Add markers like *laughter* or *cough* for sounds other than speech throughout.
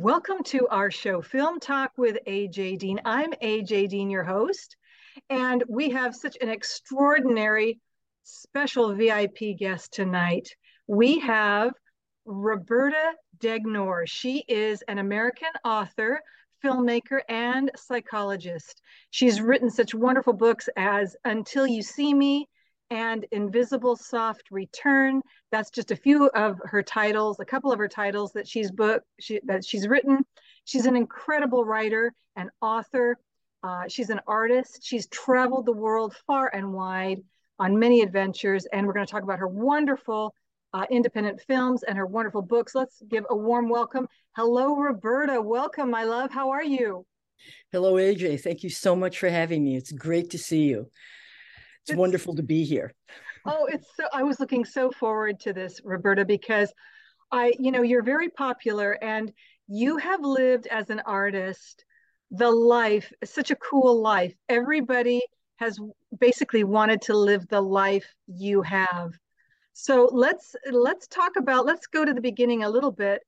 Welcome to our show, Film Talk with AJ Dean. I'm AJ Dean, your host, and we have such an extraordinary special VIP guest tonight. We have Roberta Degnore. She is an American author, filmmaker, and psychologist. She's written such wonderful books as Until You See Me, and Invisible Soft Return. That's just a few of her titles, a couple of her titles that she's book she, that she's written. She's an incredible writer and author. Uh, she's an artist. She's traveled the world far and wide on many adventures, and we're going to talk about her wonderful uh, independent films and her wonderful books. Let's give a warm welcome. Hello, Roberta. Welcome, my love. How are you? Hello, AJ. Thank you so much for having me. It's great to see you. It's, wonderful to be here. Oh, it's so I was looking so forward to this, Roberta, because I, you know, you're very popular and you have lived as an artist the life, such a cool life. Everybody has basically wanted to live the life you have. So let's let's talk about let's go to the beginning a little bit.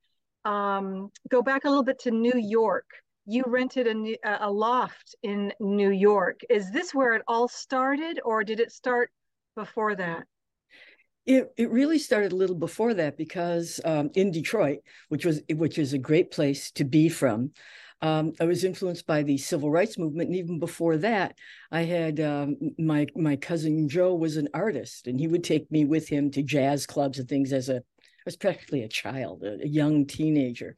Um, go back a little bit to New York you rented a, a loft in New York. Is this where it all started, or did it start before that? It, it really started a little before that because um, in Detroit, which was which is a great place to be from, um, I was influenced by the civil rights movement, and even before that, I had um, my my cousin Joe was an artist, and he would take me with him to jazz clubs and things as a I was practically a child, a, a young teenager.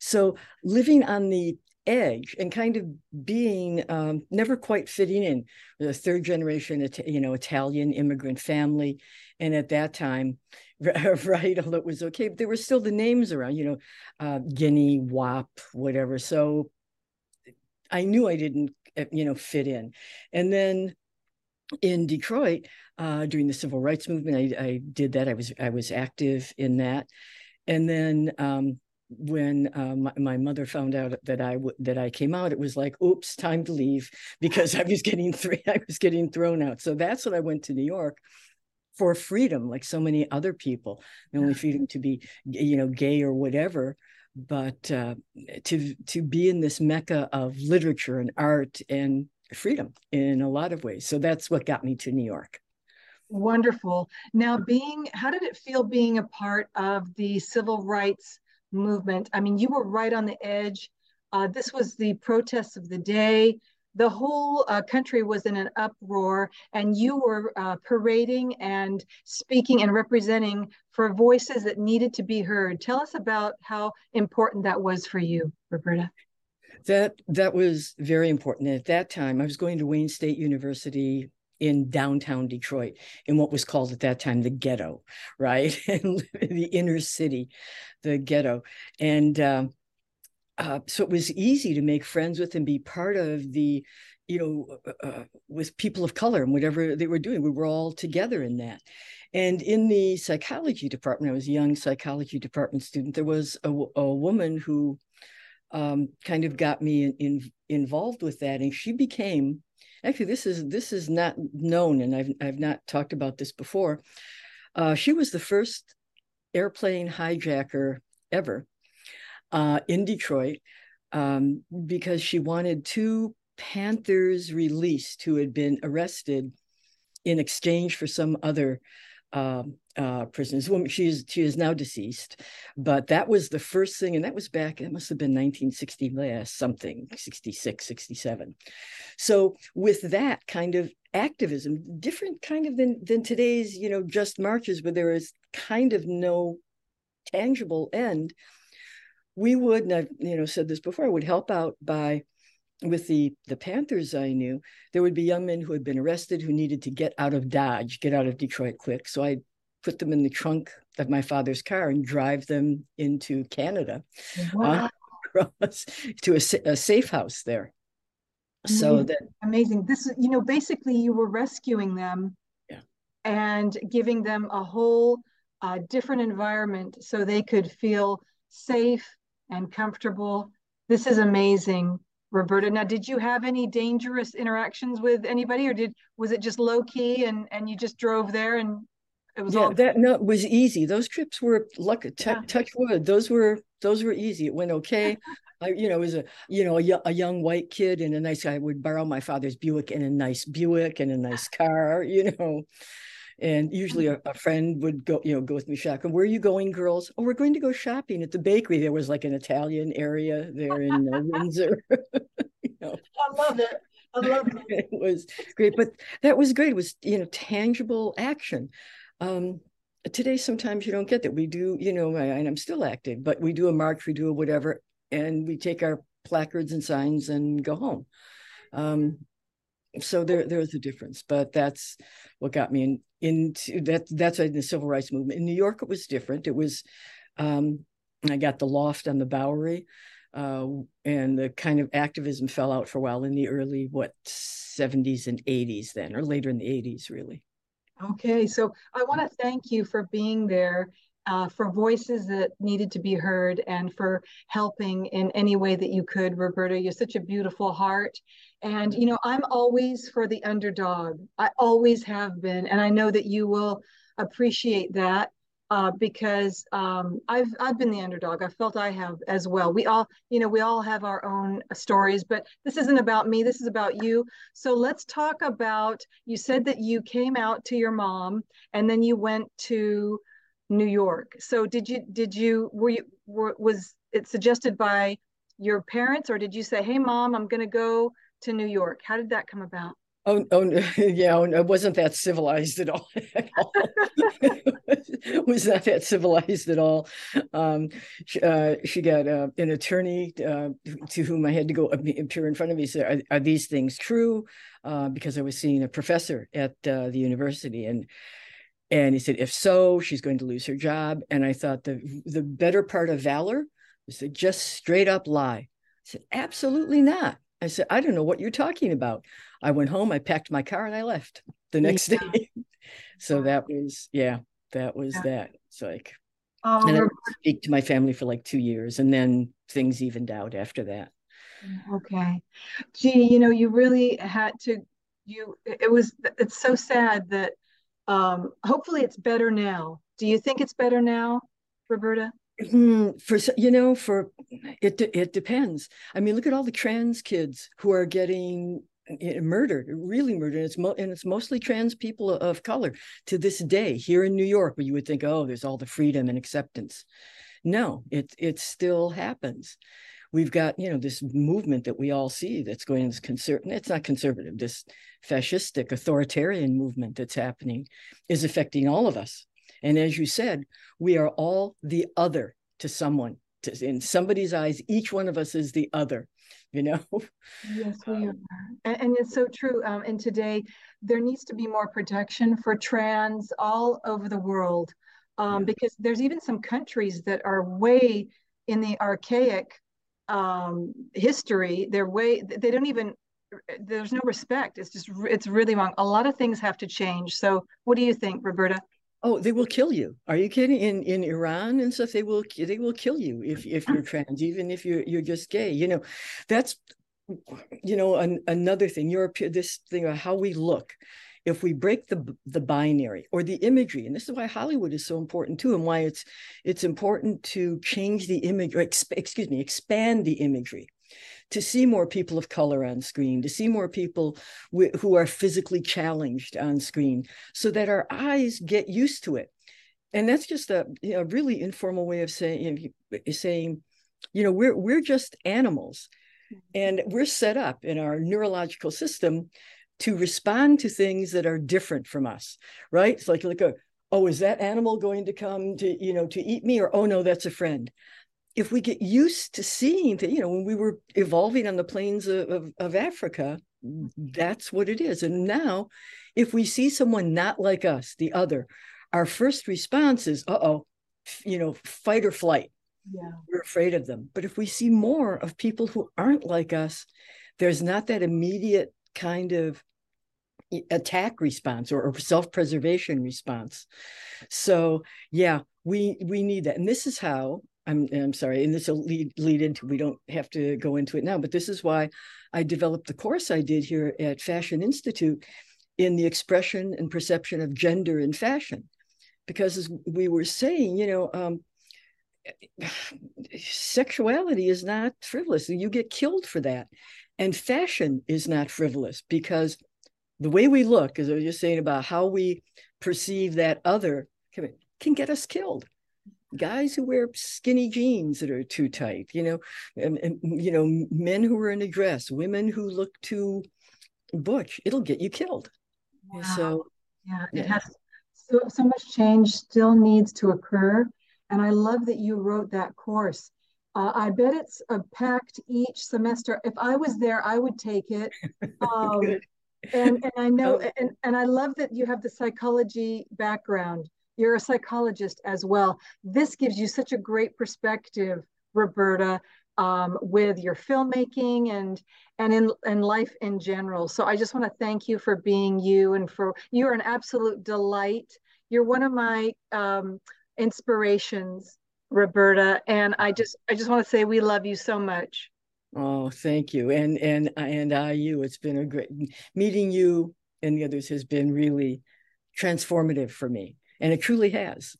So living on the edge and kind of being um, never quite fitting in the third generation you know italian immigrant family. And at that time *laughs* right although it was okay but there were still the names around you know uh, guinea wap whatever. So i knew i didn't eh, you know fit in. And then in detroit uh, during the civil rights movement I, I did that. I was i was active in that. And then um, when uh, my, my, mother found out that I w- that I came out, it was like, "Oops, time to leave," *laughs* because I was getting three, *laughs* I was getting thrown out. So that's when I went to New York for freedom, like so many other people. Not only freedom to be, you know, gay or whatever, but uh, to to be in this mecca of literature and art and freedom in a lot of ways. So that's what got me to New York. Wonderful. Now, being, how did it feel being a part of the civil rights? Movement. I mean, you were right on the edge. Uh, this was the protests of the day. The whole uh, country was in an uproar, and you were uh, parading and speaking and representing for voices that needed to be heard. Tell us about how important that was for you, Roberta. That that was very important. At that time, I was going to Wayne State University in downtown Detroit, in what was called at that time the ghetto, right? *laughs* and the inner city, the ghetto. And um, uh, so it was easy to make friends with and be part of the, you know, uh, uh, with people of color and whatever they were doing. We were all together in that. And in the psychology department, I was a young psychology department student. There was a, a woman who um, kind of got me in, in, involved with that, and she became actually this is this is not known and i've, I've not talked about this before. Uh, she was the first airplane hijacker ever uh, in detroit um, because she wanted two panthers released who had been arrested in exchange for some other um, uh, prisoners. Woman, she is she is now deceased, but that was the first thing, and that was back. It must have been 1960 last something, 66, 67. So with that kind of activism, different kind of than than today's, you know, just marches where there is kind of no tangible end. We would, and I've you know said this before, I would help out by with the the Panthers I knew, there would be young men who had been arrested who needed to get out of Dodge, get out of Detroit quick. So I put them in the trunk of my father's car and drive them into Canada, wow. *laughs* to a, a, safe house there. Amazing. So that amazing. This is you know basically you were rescuing them, yeah. and giving them a whole uh, different environment so they could feel safe and comfortable. This is amazing. Roberta. Now, did you have any dangerous interactions with anybody, or did was it just low key and and you just drove there and it was yeah, all that no, was easy. Those trips were luck. T- Yeah. Touch wood. Those were those were easy. It went okay. I, you know, as a you know a, a young white kid and a nice guy would borrow my father's Buick and a nice Buick and a nice *laughs* car. You know, and usually a, a friend would go you know go with me shopping. Where are you going, girls? Oh, we're going to go shopping at the bakery. There was like an Italian area there in uh, Windsor. *laughs* you know, I love it. I love it. *laughs* it was great but that was great it was you know tangible action um today sometimes you don't get that. We do you know and i'm still active but we do a march we do a whatever and we take our placards and signs and go home. Um so there there's a difference but that's what got me in, into that that's in the civil rights movement. In new york it was different. It was um i got the loft on the bowery uh, and the kind of activism fell out for a while in the early what 70s and 80s then or later in the 80s really Okay, so I want to thank you for being there, uh, for voices that needed to be heard, and for helping in any way that you could, Roberta. You're such a beautiful heart. And, you know, I'm always for the underdog. I always have been. And I know that you will appreciate that. Uh, because um, I've I've been the underdog. I felt I have as well. We all, you know, we all have our own stories, but this isn't about me. This is about you. So let's talk about. You said that you came out to your mom, and then you went to New York. So did you did you were you were, was it suggested by your parents, or did you say, "Hey, mom, I'm going to go to New York"? How did that come about? Oh, oh *laughs* yeah, oh, it wasn't that civilized at all. *laughs* Was not that civilized at all. Um, she, uh, she got uh, an attorney uh, to whom I had to go appear in front of me. Said, "Are, are these things true?" Uh, because I was seeing a professor at uh, the university, and and he said, "If so, she's going to lose her job." And I thought the the better part of valor was to just straight up lie. I said, "Absolutely not." I said, "I don't know what you're talking about." I went home, I packed my car, and I left the next Yeah. *laughs* day. so that was, yeah, that was Yeah. that. It's like, Oh, and I didn't speak to my family for like two years, and then things evened out after that. Okay. Gee, you know, you really had to, you, it was, it's so sad that um, hopefully it's better now. Do you think it's better now, Roberta? Hmm, for you know, for it, it depends. I mean, look at all the trans kids who are getting eh, murdered, really murdered. It's mo- and it's mostly trans people of color to this day here in New York, where you would think, oh, there's all the freedom and acceptance. No, it it still happens. We've got you know this movement that we all see that's going this conservative. It's not conservative. This fascistic authoritarian movement that's happening is affecting all of us. And as you said, we are all the other to someone. To, in somebody's eyes, each one of us is the other. You know. Yes, we are. And, and it's so true. Um, and today, there needs to be more protection for trans all over the world um, Yeah. because there's even some countries that are way in the archaic um, history. They're way, they don't even, there's no respect. It's just, it's really wrong. A lot of things have to change. So, what do you think, Roberta? Oh, they will kill you. Are you kidding? In in Iran and stuff, they will they will kill you if if ah. you're trans, even if you're you're just gay. You know, that's you know an, another thing. Europe, this thing of how we look. If we break the the binary or the imagery, and this is why Hollywood is so important too, and why it's it's important to change the image, or exp, excuse me, expand the imagery to see more people of color on screen, to see more people w- who are physically challenged on screen, so that our eyes get used to it. And that's just a, know, really informal way of saying, saying, you know, we're we're just animals, mm-hmm. and we're set up in our neurological system to respond to things that are different from us, right? It's like like a, oh, is that animal going to come to you know to eat me, or oh no, that's a friend if we get used to seeing that, you know, when we were evolving on the plains of, of, of, Africa, that's what it is. And now, if we see someone not like us, the other, our first response is, uh oh, you know, fight or flight. Yeah. We're afraid of them. But if we see more of people who aren't like us, there's not that immediate kind of attack response or, or self-preservation response. So yeah, we we need that. And this is how I'm, I'm sorry, and this will lead, lead into, we don't have to go into it now, but this is why I developed the course I did here at Fashion Institute in the expression and perception of gender in fashion. because as we were saying, you know, um, sexuality is not frivolous. You get killed for that. And fashion is not frivolous because the way we look, as I was just saying about how we perceive that other, can get us killed. Guys who wear skinny jeans that are too tight, you know, and, and you know, men who are in a dress, women who look too butch, it'll get you killed. Wow. So yeah, it has so so much change still needs to occur. And I love that you wrote that course. Uh, I bet it's a packed each semester. If I was there, I would take it. *laughs* Um, and and I know oh. and, and I love that you have the psychology background. You're a psychologist as well. This gives you such a great perspective, Roberta, um, with your filmmaking and and in in life in general. So I just want to thank you for being you and for you're an absolute delight. You're one of my um, inspirations, Roberta, and I just I just want to say we love you so much. Oh, thank you, and and and I you. It's been a great meeting you and the others has been really transformative for me, and it truly has.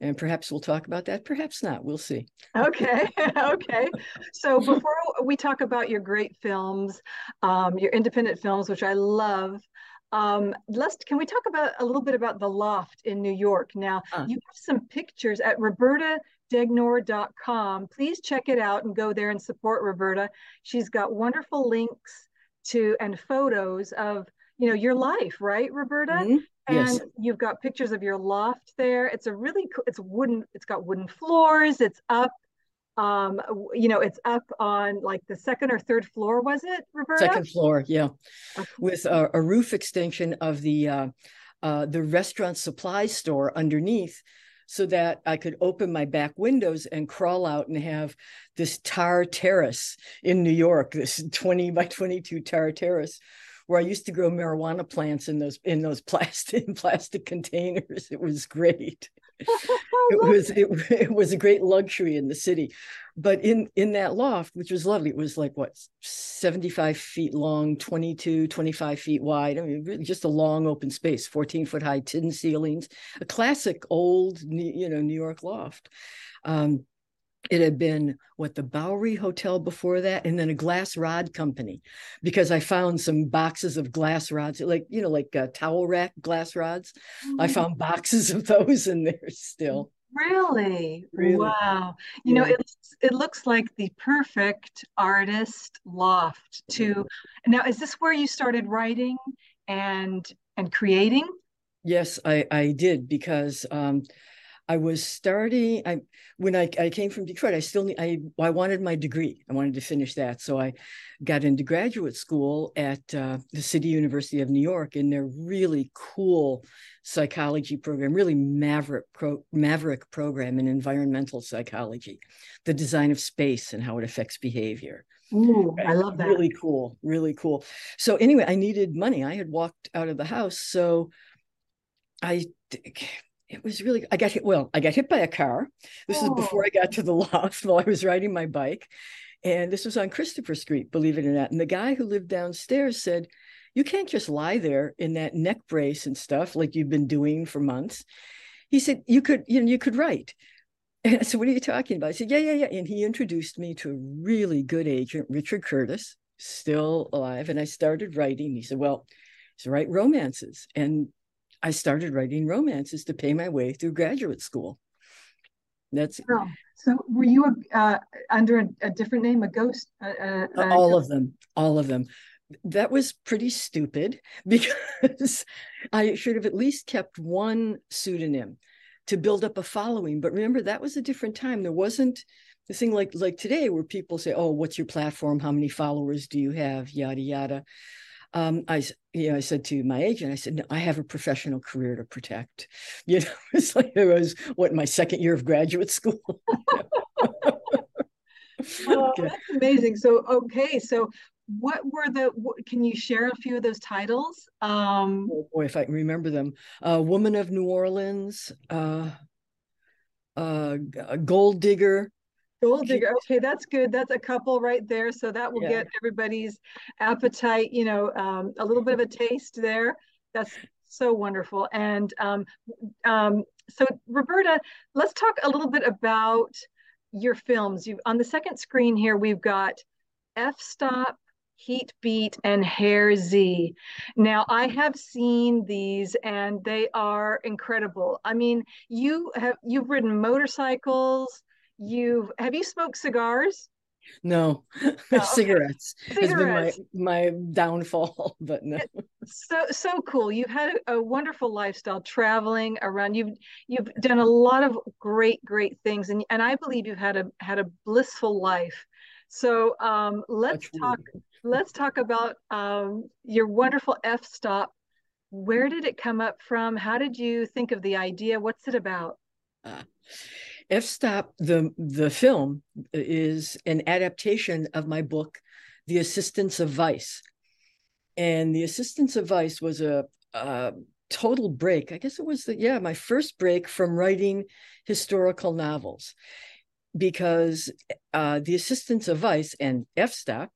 And perhaps we'll talk about that. Perhaps not. We'll see. Okay. *laughs* okay. So *laughs* before we talk about your great films, um, your independent films, which I love, um, let's can we talk about a little bit about the loft in New York? Now uh. you have some pictures at Roberta degnore.com. Please check it out and go there and support Roberta. She's got wonderful links to and photos of you know your life, right, Roberta? Mm-hmm. And yes. you've got pictures of your loft there. It's a really cool, it's wooden, it's got wooden floors, it's up um you know it's up on like the second or third floor was it roberta second floor yeah okay. with a, a, roof extension of the uh uh the restaurant supply store underneath so that I could open my back windows and crawl out and have this tar terrace in New York, this 20 by 22 tar terrace where I used to grow marijuana plants in those in those *laughs* plastic plastic containers. It was great. *laughs* it was it, it was a great luxury in the city but in in that loft which was lovely it was like what 75 feet long 22 25 feet wide i mean really just a long open space 14 foot high tin ceilings a classic old you know new york loft um, it had been what the Bowery Hotel before that, and then a glass rod company, because I found some boxes of glass rods, like you know, like uh, towel rack glass rods. Mm-hmm. I found boxes of those in there still. Really? really? Wow. You yeah. know, it it looks like the perfect artist loft to. Now, is this where you started writing and and creating? Yes, I I did because. Um, I was starting. I when I, I came from Detroit, I still need, I I wanted my degree. I wanted to finish that, so I got into graduate school at uh, the City University of New York in their really cool psychology program, really maverick pro, maverick program in environmental psychology, the design of space and how it affects behavior. Ooh, I love that. Really cool, really cool. So anyway, I needed money. I had walked out of the house, so I it was really i got hit well i got hit by a car. This oh. is before oh. i got to the *laughs* loft while i was riding my bike. And this was on christopher street believe it or not. And the guy who lived downstairs said you can't just lie there in that neck brace and stuff like you've been doing for months. He said you could you know you could write. *laughs* And i said what are you talking about? I said yeah yeah yeah. And he introduced me to a really good agent richard curtis still alive. And i started writing. He said well so write romances. And I started writing romances to pay my way through graduate school. That's oh, so. Were you uh, under a, a, different name, a ghost? Uh, uh, all of them, all of them. That was pretty stupid *laughs* because I should have at least kept one pseudonym to build up a following. But remember, that was a different time. There wasn't the thing like like today where people say, "Oh, what's your platform? How many followers do you have?" Yada yada um, I, you know, I said to my agent, I said, no, I have a professional career to protect. *laughs* You know, it's like it was what my second year of graduate school. *laughs* oh, *laughs* okay. that's amazing. So, okay, so what were the? What, can you share a few of those titles? Um, oh boy, if I can remember them, uh, "Woman of New Orleans," uh, uh, "Gold Digger," Gold digger. Okay, that's good. That's a couple right there. So that will yeah. get everybody's appetite, you know, um, a little bit of a taste there. That's so wonderful. And um, um, So, Roberta, let's talk a little bit about your films. You on the second screen here, we've got F Stop, Heat Beat, and Hair Z. Now, I have seen these and they are incredible. I mean, you have you've ridden motorcycles. You've have you smoked cigars? No, oh, *laughs* okay. cigarettes, cigarettes, has been my my downfall. *laughs* But no, so so cool. You've had a wonderful lifestyle traveling around. You've you've done a lot of great great things, and and I believe you've had a had a blissful life. So um, let's That's talk. Let's talk about um, your wonderful f stop. Where did it come up from? How did you think of the idea? What's it about? Uh, F Stop, the the film, is an adaptation of my book, The Assistance of Vice, and The Assistance of Vice was a, a total break. I guess it was the yeah my first break from writing historical novels, because uh, The Assistance of Vice and F Stop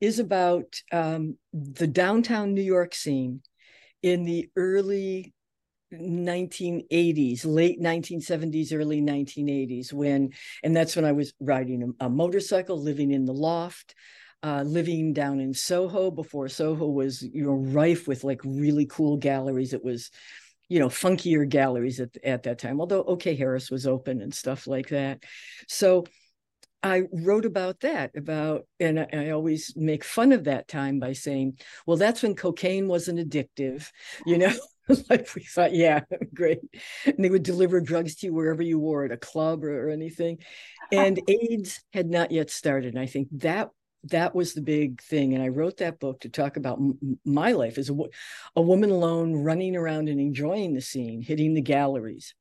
is about um, the downtown New York scene in the early 1980s, late 1970s, early 1980s, when, and that's when I was riding a, a motorcycle, living in the loft, uh, living down in Soho before Soho was, you know, rife with like really cool galleries. It was, you know, funkier galleries at, at that time, although OK Harris was open and stuff like that. So I wrote about that, about, and I, I, always make fun of that time by saying, well, that's when cocaine wasn't addictive, you know? *laughs* like we thought, yeah, *laughs* great. And they would deliver drugs to you wherever you were at a club or, or anything. And AIDS had not yet started. And I think that that was the big thing. And I wrote that book to talk about m- my life as a, a woman alone, running around and enjoying the scene, hitting the galleries,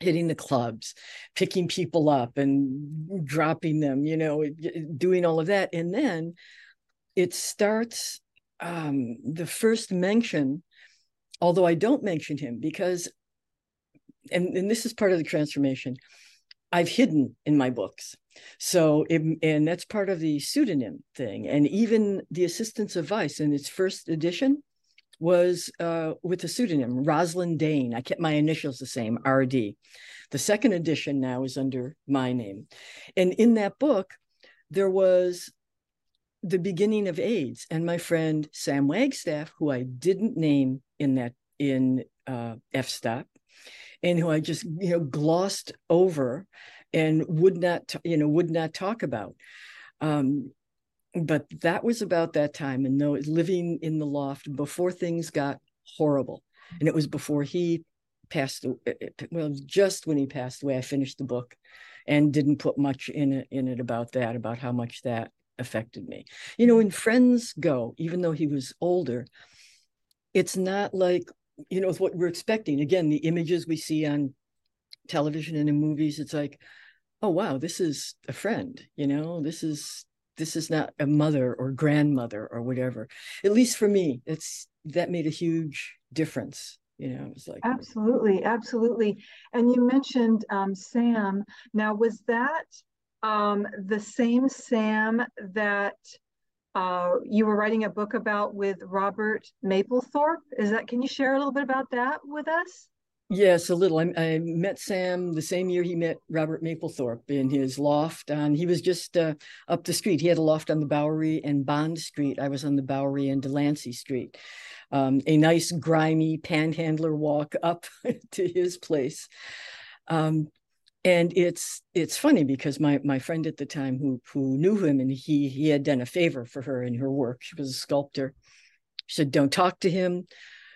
hitting the clubs, picking people up and dropping them, you know, doing all of that. And then it starts um, the first mention although I don't mention him because, and, and this is part of the transformation, I've hidden in my books. So, it, and that's part of the pseudonym thing. And even The assistance of Vice in its first edition was uh, with a pseudonym, Rosalind Dane. I kept my initials the same, RD. The second edition now is under my name. And in that book, there was the beginning of AIDS. And my friend Sam Wagstaff, who I didn't name in that in uh, F stop, and who I just you know glossed over and would not you know would not talk about. Um, but that was about that time, and though living in the loft before things got horrible, and it was before he passed. Well, just when he passed away, I finished the book, and didn't put much in it in it about that, about how much that affected me. You know, when friends go, even though he was older, it's not like, you know, what we're expecting. Again, the images we see on television and in movies, it's like, oh wow, this is a friend, you know, this is this is not a mother or grandmother or whatever. At least for me, it's that made a huge difference you know it was like absolutely absolutely and you mentioned um, sam now was that um, the same Sam that uh, you were writing a book about with Robert Mapplethorpe. Is that? Can you share a little bit about that with us? Yes, a little. I, I, met Sam the same year he met Robert Mapplethorpe in his loft. On he was just uh, up the street. He had a loft on the Bowery and Bond Street. I was on the Bowery and Delancey Street. Um, a nice grimy panhandler walk up *laughs* to his place. Um, and it's it's funny because my my friend at the time who who knew him and he he had done a favor for her in her work. She was a sculptor. She said don't talk to him.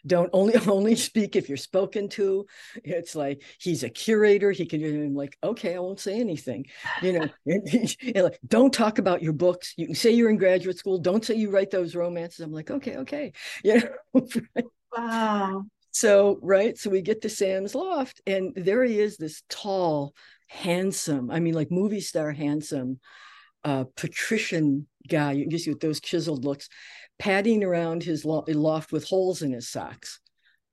Don't only *laughs* only speak if you're spoken to. It's like he's a curator. He can I'm like okay i won't say anything. You know *laughs* and, and like, don't talk about your books. You can say you're in graduate school. Don't say you write those romances. I'm like okay okay. *laughs* Yeah wow so, right. So we get to Sam's loft, and there he is, this tall, handsome, I mean, like movie star handsome, uh, patrician guy. You can see with those chiseled looks, padding around his loft with holes in his socks.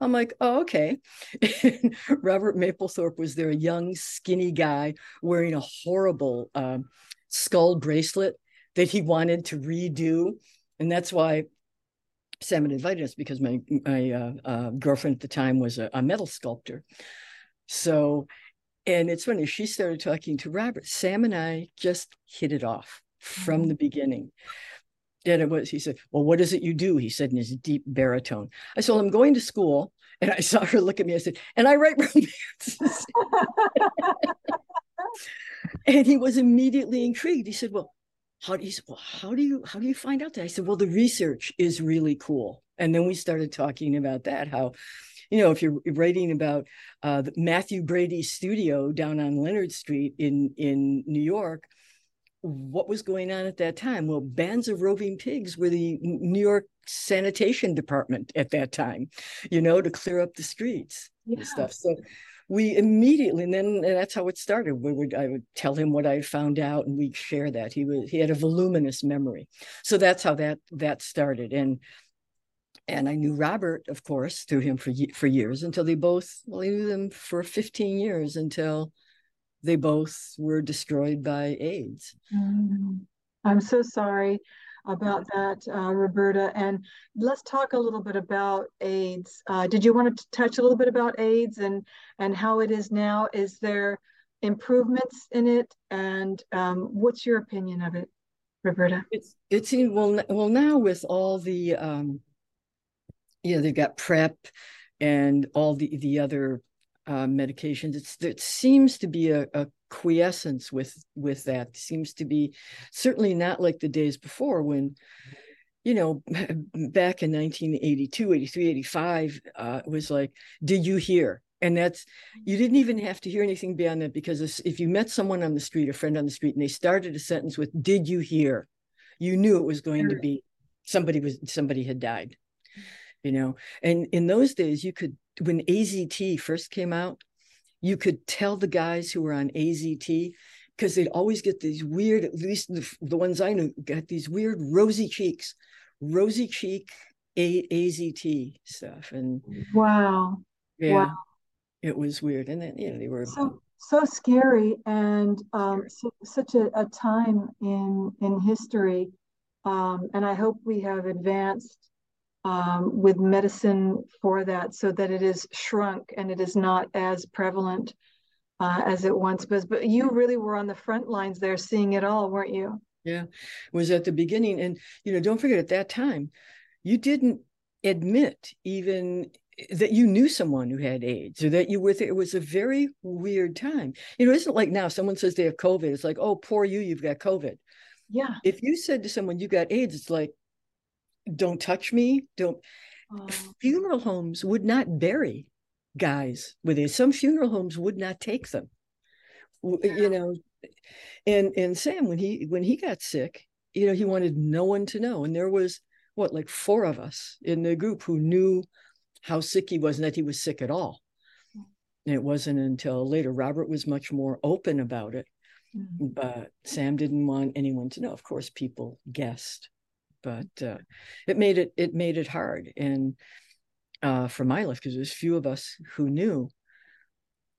I'm like, oh, okay. *laughs* Robert Mapplethorpe was there, a young, skinny guy wearing a horrible uh, skull bracelet that he wanted to redo. And that's why Sam had invited us because my my uh, uh, girlfriend at the time was a, a, metal sculptor. So, and it's funny, she started talking to Robert. Sam and I just hit it off from mm-hmm. the beginning. And it was, he said, Well, what is it you do? He said in his deep baritone. I said, I'm going to school. And I *laughs* saw her look at me. I said, And I write romances. *laughs* *laughs* and he was immediately intrigued. He said, Well, how do you well, how do you how do you find out that? I said, Well, the research is really cool. And then we started talking about that, how you know, if you're writing about uh, Mathew Brady's studio down on Leonard Street in in New York, what was going on at that time? Well, bands of roving pigs were the New York sanitation department at that time, you know, to clear up the streets yeah. and stuff. So we immediately, and then and that's how it started. We would I would tell him what I had found out, and we'd share that. He was he had a voluminous memory, so that's how that that started. And and I knew Robert, of course, through him for for years until they both. Well, I knew them for 15 years until they both were destroyed by AIDS. Mm. I'm so sorry about that, uh, Roberta. And let's talk a little bit about AIDS. Uh, did you want to touch a little bit about AIDS and and how it is now? Is there improvements in it? And um, what's your opinion of it, Roberta? It's it's well well now with all the um, you know, they've got PrEP and all the the other uh, medications. It's it seems to be a, a quiescence with with that. It seems to be certainly not like the days before when you know *laughs* back in 1982 83 85 uh, it was like did you hear and that's you didn't even have to hear anything beyond that because if you met someone on the street a friend on the street and they started a sentence with did you hear you knew it was going to be somebody was somebody had died you know and in those days you could when azt first came out you could tell the guys who were on azt because they'd always get these weird at least the, the ones i knew got these weird rosy cheeks rosy cheek a- azt stuff and wow. Yeah. Wow. it was weird and then you know they were so so scary and um, so, such a, a time in in history um, and i hope we have advanced um, with medicine for that so that it is shrunk and it is not as prevalent uh, as it once was. But you really were on the front lines there seeing it all, weren't you? Yeah, it was at the beginning. And, you know, don't forget at that time, you didn't admit even that you knew someone who had AIDS or that you were it was a very weird time. You know, it isn't like now someone says they have COVID. It's like, oh, poor you, you've got COVID. Yeah. If you said to someone you got AIDS, it's like, don't touch me don't oh. funeral homes would not bury guys with it. Some funeral homes would not take them. Yeah. you know and and sam when he when he got sick you know he wanted no one to know. And there was what like four of us in the group who knew how sick he was and that he was sick at all. And it wasn't until later robert was much more open about it. Mm-hmm. but sam didn't want anyone to know. Of course people guessed but uh, it made it it made it hard. And uh, for my life because there's few of us who knew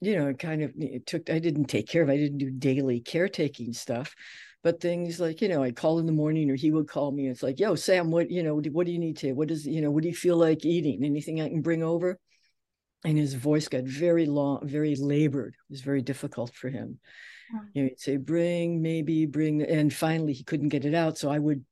you know it kind of it took i didn't take care of i didn't do daily caretaking stuff but things like you know i'd call in the morning or he would call me. It's like yo sam what you know what do you need to what is you know what do you feel like eating? Anything i can bring over? And his voice got very long very labored. It was very difficult for him. You know he'd say bring maybe bring and finally he couldn't get it out. So i would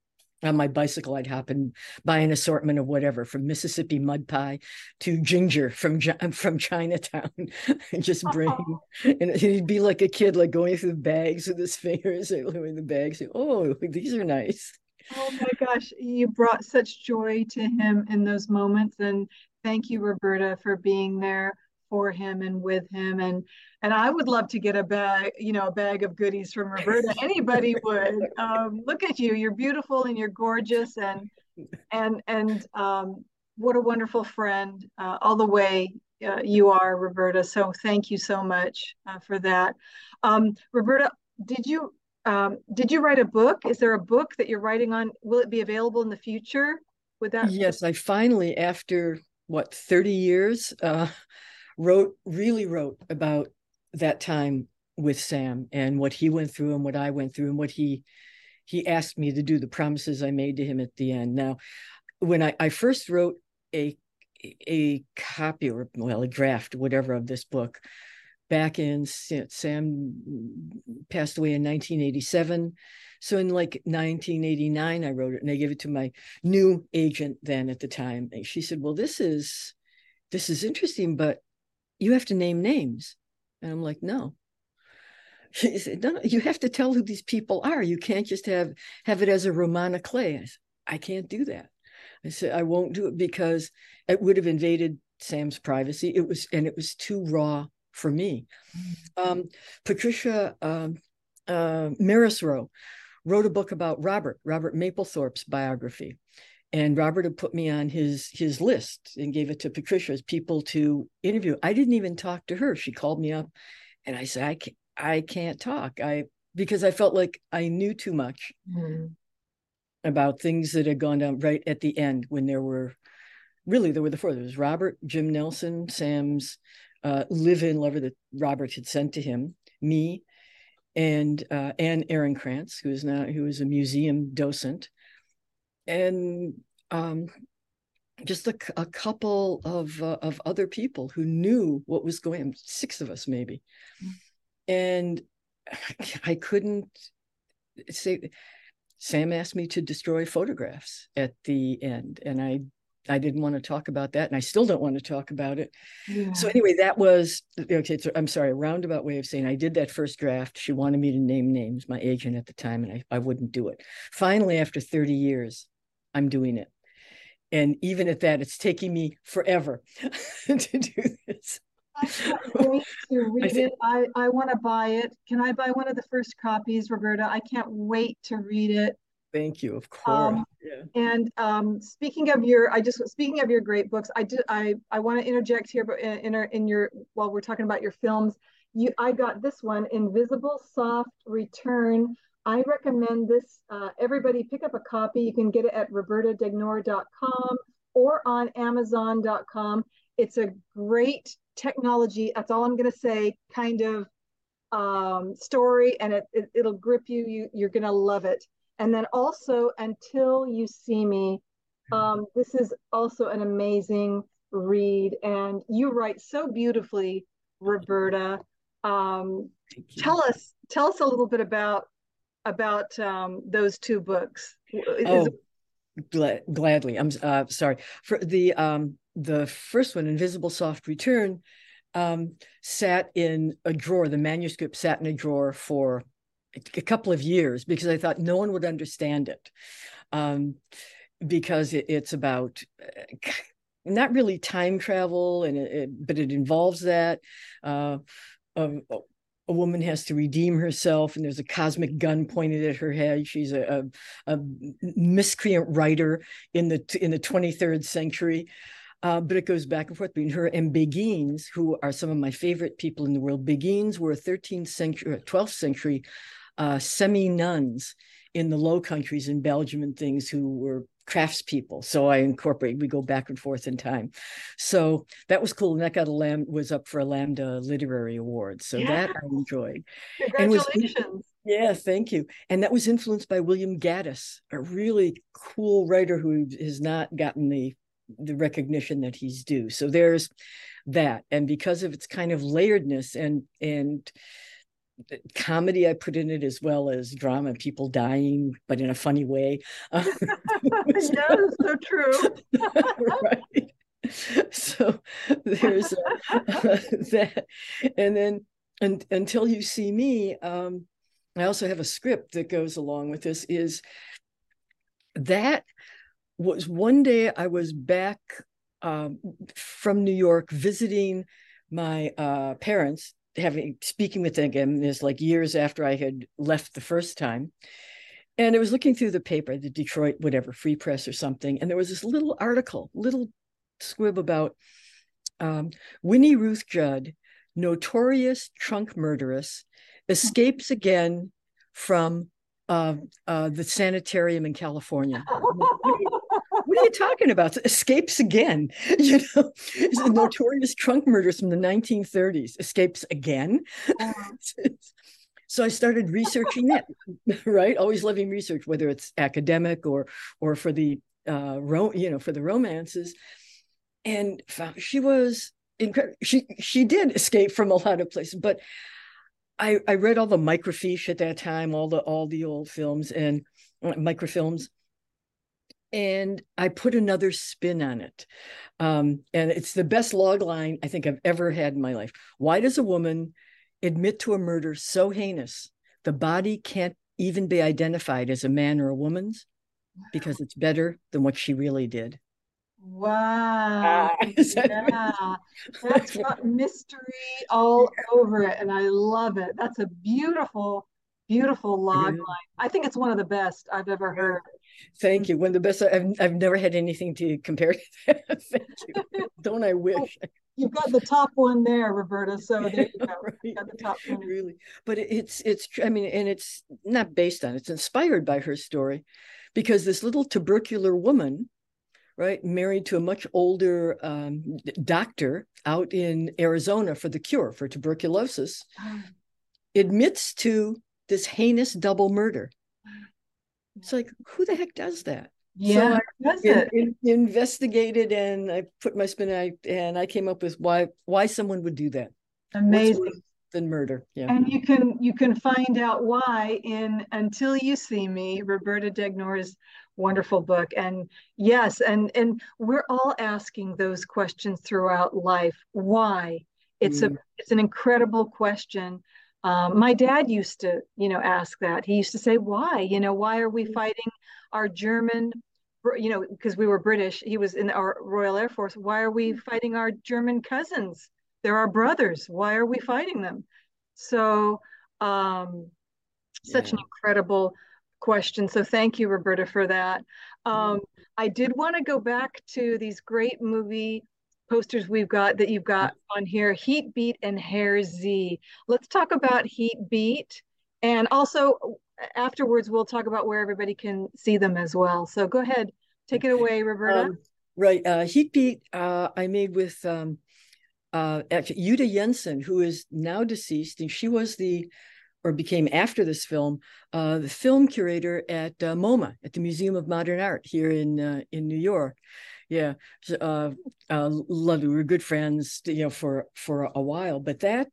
on my bicycle, I'd hop and buy an assortment of whatever, from Mississippi mud pie to ginger from *laughs* from Chinatown, *laughs* and just bring. Oh. And he'd be like a kid, like going through the bags with his *laughs* fingers, in the bags. Oh, these are nice. Oh my gosh, you brought such joy to him in those moments, and thank you, Roberta, for being there for him and with him. And and I would love to get a bag you know a bag of goodies from Roberta. *laughs* Anybody would. Um, look at you. You're beautiful and you're gorgeous and and and um, what a wonderful friend uh, all the way uh, you are Roberta. So thank you so much uh, for that. Um, Roberta did you um, did you write a book? Is there a book that you're writing on? Will it be available in the future? With that yes I finally after what 30 years uh, wrote really wrote about that time with Sam and what he went through and what I went through and what he he asked me to do the promises I made to him at the end. Now, when I, I first wrote a a copy or well a draft whatever of this book back in Sam passed away in 1987. So in like 1989, I wrote it and I gave it to my new agent then at the time. And she said, "Well, this is this is interesting, but you have to name names." And I'm like, "No." *laughs* She said, "No, you have to tell who these people are. You can't just have have it as a roman à clef." I, said, I can't do that. I said, "I won't do it because it would have invaded Sam's privacy. It was and it was too raw for me." Mm. Um, Patricia um, uh, Morrisroe wrote a book about Robert, Robert Mapplethorpe's biography. And Robert had put me on his his list and gave it to Patricia as people to interview. I didn't even talk to her. She called me up and I said, I can't, I can't talk. I because I felt like I knew too much mm-hmm. about things that had gone down right at the end when there were really there were the four. There was Robert, Jim Nelson, Sam's uh, live-in lover that Robert had sent to him, me, and uh, Anne Ehrenkrantz, who is now who is a museum docent, and um, just a, a, couple of uh, of other people who knew what was going on. Six of us, maybe, and *sighs* I couldn't say. Sam asked me to destroy photographs at the end, and I I didn't want to talk about that, and I still don't want to talk about it. Yeah. So anyway, that was okay. So I'm sorry, a roundabout way of saying I did that first draft. She wanted me to name names, my agent at the time, and I, I wouldn't do it. Finally, after 30 years, I'm doing it, and even at that, it's taking me forever *laughs* to do this. I can't wait to *laughs* read I it. I, I want to buy it. Can I buy one of the first copies, Roberta? I can't wait to read it. Thank you, of course. Um, yeah. And um, speaking of your, I just speaking of your great books, I did I I want to interject here, but in, in, in your while we're talking about your films, you I got this one, Invisible Soft Return. I recommend this. Uh, everybody pick up a copy. You can get it at robertadegnore.com or on Amazon.com. It's a great technology. That's all I'm going to say. Kind of um, story, and it, it will grip you. You you're going to love it. And then also, Until You See Me, um, this is also an amazing read. And you write so beautifully, Roberta. Um, tell us, tell us a little bit about about um, those two books. oh, glad, gladly. I'm uh, sorry for the um, the first one, Invisible Soft Return, um, sat in a drawer. The manuscript sat in a drawer for a couple of years because I thought no one would understand it. Um, because it, it's about uh, not really time travel, and it, it, but it involves that. Uh, a, a, woman has to redeem herself, and there's a cosmic gun pointed at her head. She's a, a, a miscreant writer in the in the 23rd century. Uh, but it goes back and forth between her and Beguines, who are some of my favorite people in the world. Beguines were 13th century, 12th century uh, semi nuns in the Low Countries in Belgium and things who were craftspeople. So I incorporate, we go back and forth in time. So that was cool. And that got a lamb was up for a Lambda Literary Award. So yeah. that I enjoyed. Congratulations. Was, yeah, thank you. And that was influenced by William Gaddis, a really cool writer who has not gotten the the recognition that he's due. So there's that. And because of its kind of layeredness and and comedy I put in it as well as drama, people dying, but in a funny way. *laughs* *laughs* yes, so true. right. So there's uh, *laughs* that, and then and, until you see me, um, I also have a script that goes along with this. Is that was one day I was back um, from New York visiting my uh, parents having speaking with them again this like years after I had left the first time. And I was looking through the paper, the Detroit, whatever, Free Press or something, and there was this little article, little squib about um, Winnie Ruth Judd, notorious trunk murderess, escapes again from uh, uh, the sanitarium in California. *laughs* what are you talking about? *laughs* Escapes again. *laughs* You know, it's a notorious trunk murders from the 1930s. Escapes again. *laughs* so I started researching that, right? Always loving research, whether it's academic or or for the uh ro- you know, for the romances. And found she was incredible. She she did escape from a lot of places, but I I read all the microfiche at that time, all the all the old films and uh, microfilms, and I put another spin on it. Um, and it's the best log line I think I've ever had in my life. Why does a woman admit to a murder so heinous the body can't even be identified as a man or a woman's because it's better than what she really did? Wow. *laughs* Uh, yeah. That's *laughs* got mystery all over it. And I love it. That's a beautiful, beautiful log line. I think it's one of the best I've ever heard. Thank you. One of the best. I've, I've never had anything to compare to that. *laughs* Thank you. Don't I wish? You've got the top one there, Roberta. So there you go. *laughs* right. got the top one. Really, but it's it's. I mean, and it's not based on. It's inspired by her story, because this little tubercular woman, right, married to a much older um, doctor out in Arizona for the cure for tuberculosis, admits to this heinous double murder it's like, who the heck does that? Yeah, so does it? In, investigated and I put my spin out and I came up with why why someone would do that. Amazing. Than murder. Yeah. And you can you can find out why in Until You See Me, Roberta Degnore's wonderful book. And yes, and and we're all asking those questions throughout life. Why? It's mm. a it's an incredible question. Um, my dad used to, you know, ask that. He used to say, "Why? You know, why are we mm-hmm. fighting our German? You know, because we were British. He was in our Royal Air Force. Why are we mm-hmm. fighting our German cousins? They're our brothers. Why are we fighting them?" So, um, such yeah. an incredible question. So, thank you, Roberta, for that. Mm-hmm. Um, I did want to go back to these great movie posters we've got that you've got on here Heat Beat and Hair Z. Let's talk about Heat Beat. And also, afterwards, we'll talk about where everybody can see them as well. So go ahead, take it away, Roberta. Um, right. Uh, Heat Beat, uh, I made with um, uh, Jytte Jensen, who is now deceased, and she was the or became after this film, uh, the film curator at uh, MoMA at the Museum of Modern Art here in uh, in New York yeah uh, uh lovely we were good friends you know for for a while but that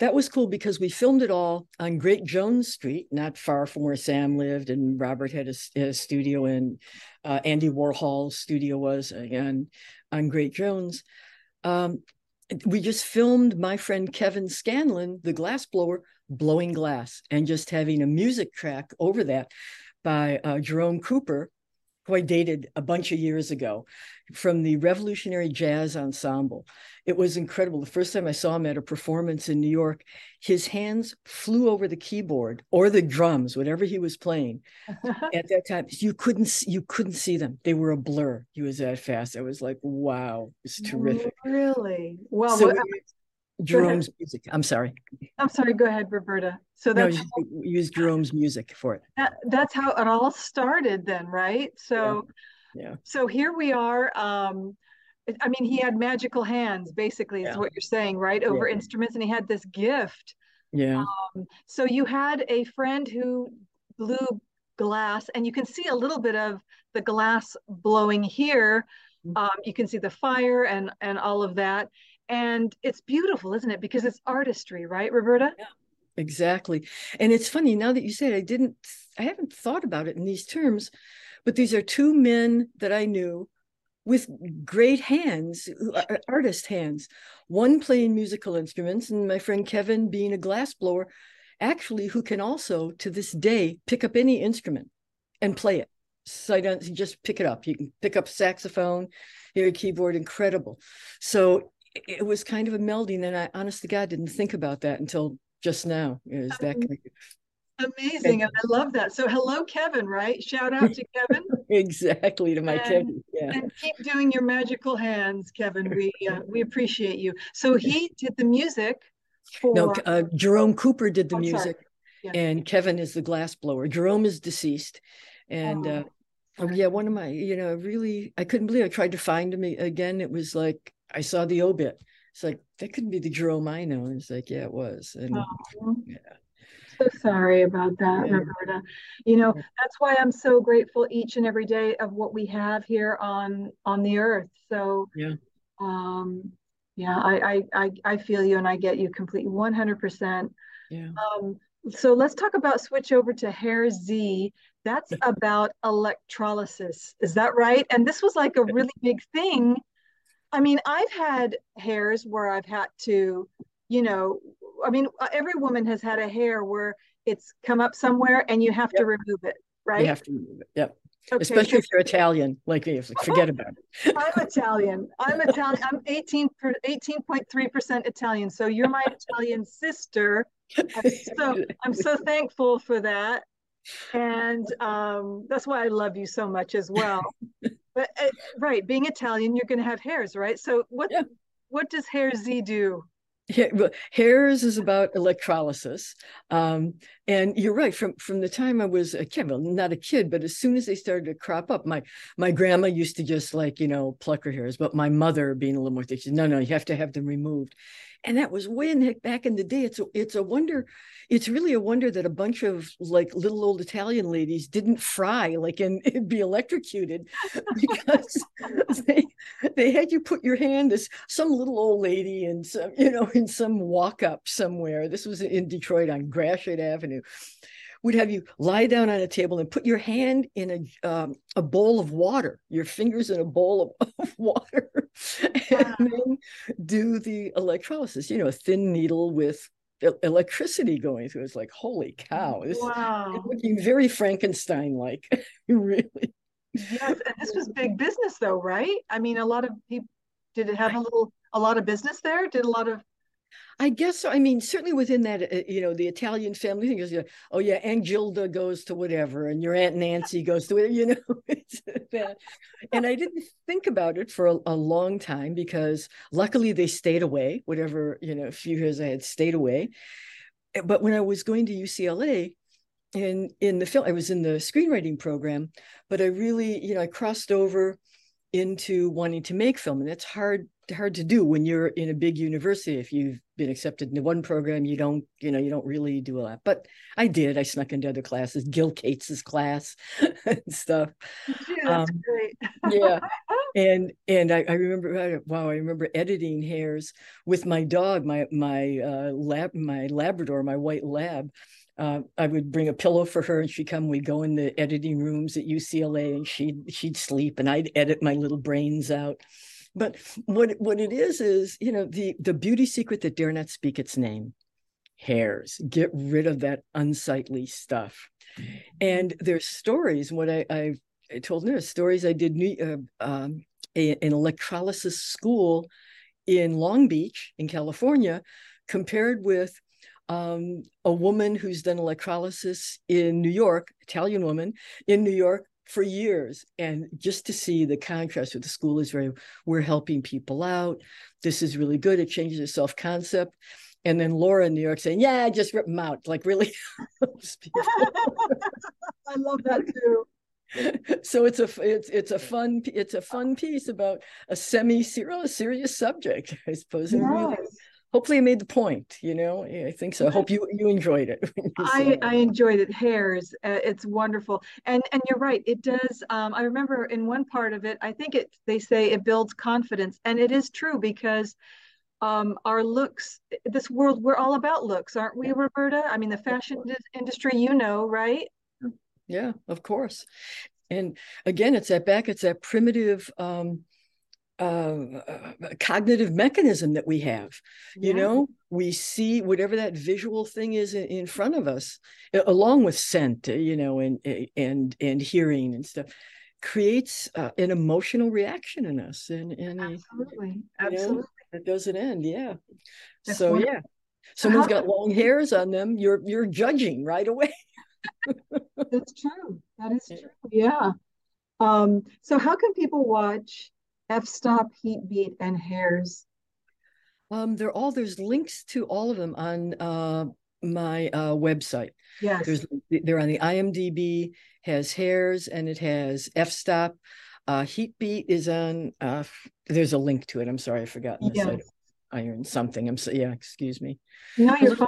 that was cool because we filmed it all on great jones street not far from where sam lived and robert had a, a studio and uh, andy warhol's studio was again on great jones. Um, we just filmed my friend kevin scanlon the glass blower blowing glass and just having a music track over that by uh, jerome cooper who I dated a bunch of years ago from the Revolutionary Jazz Ensemble. It was incredible. The first time I saw him at a performance in New York, his hands flew over the keyboard or the drums, whatever he was playing. *laughs* at that time, you couldn't you couldn't see them; they were a blur. He was that fast. I was like, "Wow, it's terrific." Really? Well, so Jerome's music. I'm sorry. I'm sorry. Go ahead, Roberta. So that's no, how, use Jerome's music for it. That, that's how it all started, then, right? So, yeah. yeah. So here we are. Um, I mean, he had magical hands, basically, is what you're saying, right? Over yeah. instruments, and he had this gift. Yeah. Um, so you had a friend who blew glass, and you can see a little bit of the glass blowing here. Mm-hmm. Um, you can see the fire and and all of that and it's beautiful isn't it? Because it's artistry right roberta? Yeah. Exactly. And it's funny now that you say it i didn't i haven't thought about it in these terms but these are two men that i knew with great hands artist hands. One playing musical instruments and my friend kevin being a glass blower actually who can also to this day pick up any instrument and play it. So I don't just pick it up. You can pick up saxophone, your keyboard, incredible. So it was kind of a melding and i honest to god didn't think about that until just now. Is that kind of amazing and i love that. So hello kevin right? Shout out to kevin. *laughs* Exactly to my and, kevin yeah. and keep doing your magical hands kevin. We uh, we appreciate you. So he did the music for... no uh, jerome cooper did the oh, music yeah. and kevin is the glass blower. Jerome is deceased and oh. uh, yeah one of my you know really i couldn't believe i tried to find him again. It was like I saw the obit. It's like that couldn't be the Jerome I know. And it's like, yeah, it was. And oh, yeah. So sorry about that, yeah. Roberta. You know, that's why I'm so grateful each and every day of what we have here on on the earth. So yeah. Um, yeah. I I I feel you, and I get you completely, one hundred percent. Yeah. Um, so let's talk about switch over to Hair Z. That's about electrolysis. Is that right? And this was like a *laughs* really big thing. I mean, I've had hairs where I've had to, you know, I mean, uh, every woman has had a hair where it's come up somewhere and you have yep. to remove it, right? You have to remove it. Yep. Okay, Especially if you're Italian, like me, forget about it. I'm Italian. I'm Italian. I'm 18 18.3% Italian. So you're my Italian sister. I'm so I'm so thankful for that. And um, that's why I love you so much as well. *laughs* but uh, right, being Italian, you're going to have hairs, right? So what yeah. what does Hair Z do? hairs is about electrolysis um, and you're right from from the time i was a kid well not a kid but as soon as they started to crop up my my grandma used to just like you know pluck her hairs but my mother being a little more thick she said no no you have to have them removed and that was in back in the day it's a, it's a wonder it's really a wonder that a bunch of like little old italian ladies didn't fry like and *laughs* be electrocuted *laughs* because they they had you put your hand as some little old lady in some you know in some walk up somewhere. This was in detroit on gratiot avenue would have you lie down on a table and put your hand in a um, a bowl of water, your fingers in a bowl of, *laughs* of water, and then do the electrolysis. You know, a thin needle with electricity going through. It's like, holy cow! This wow. is looking very Frankenstein-like, *laughs* really. Yes, and this was big business, though, right? I mean, a lot of people. Did it have a little, a lot of business there? Did a lot of I guess so. I mean, certainly within that, uh, you know, the Italian family thing is, oh yeah, Aunt Gilda goes to whatever, and your Aunt Nancy goes to it, you know. *laughs* And I didn't think about it for a, a, long time because luckily they stayed away. Whatever, you know, a few years I had stayed away. Eh, but when I was going to UCLA, in in the film, I was in the screenwriting program, but I really, you know, I crossed over into wanting to make film, and it's hard hard to do when you're in a big university. If you've been accepted into one program you don't you know you don't really do a lot. But i did. I snuck into other classes gil cates's class *laughs* and stuff. Yeah, um, great. yeah. *laughs* And and I, I, remember wow i remember editing hairs with my dog my my uh, lab my labrador my white lab. Uh, I would bring a pillow for her and she'd come. We'd go in the editing rooms at UCLA and she'd she'd sleep and I'd edit my little brains out. But what what it is is, you know, the the beauty secret that dare not speak its name. Hairs. Get rid of that unsightly stuff. And there's stories. What I, I, told her stories. I did uh, um, a, an electrolysis school in Long Beach in California, compared with um, a woman who's done electrolysis in New York, Italian woman in New York, for years and just to see the contrast with the school is very we're helping people out this is really good it changes the self-concept and then laura in new york saying yeah just rip them out like really *laughs* *laughs* i love that too. *laughs* So it's a it's it's a fun it's a fun piece about a semi serious subject i suppose yes. really hopefully I made the point. You know, I think so. I hope you you enjoyed it. I, I enjoyed it. Hairs, uh, it's wonderful, and and you're right. It does. Um, I remember in one part of it, I think it they say it builds confidence, and it is true because. Um, our looks, this world, we're all about looks, aren't we, Roberta? I mean, the fashion industry, you know, right? Yeah, of course. And again, it's that back, it's that primitive um, uh, cognitive mechanism that we have. Yeah. You know, we see whatever that visual thing is in, in, front of us, along with scent, uh, you know, and and and hearing and stuff, creates uh, an emotional reaction in us. And, and absolutely, absolutely, know, it doesn't end. Yeah. That's so wonderful. yeah, someone's got long hairs on them. You're you're judging right away. That's true. That is *laughs* true. Yeah. Um, so how can people watch f-stop, heat beat, and hairs? Um, they're all there's links to all of them on uh, my uh, website. Yes, there's they're on the IMDb has hairs and it has f-stop. Uh, heat beat is on. Uh, there's a link to it. I'm sorry, I forgot. Yes. Iron something. I'm so yeah. Excuse me. No, you're fine.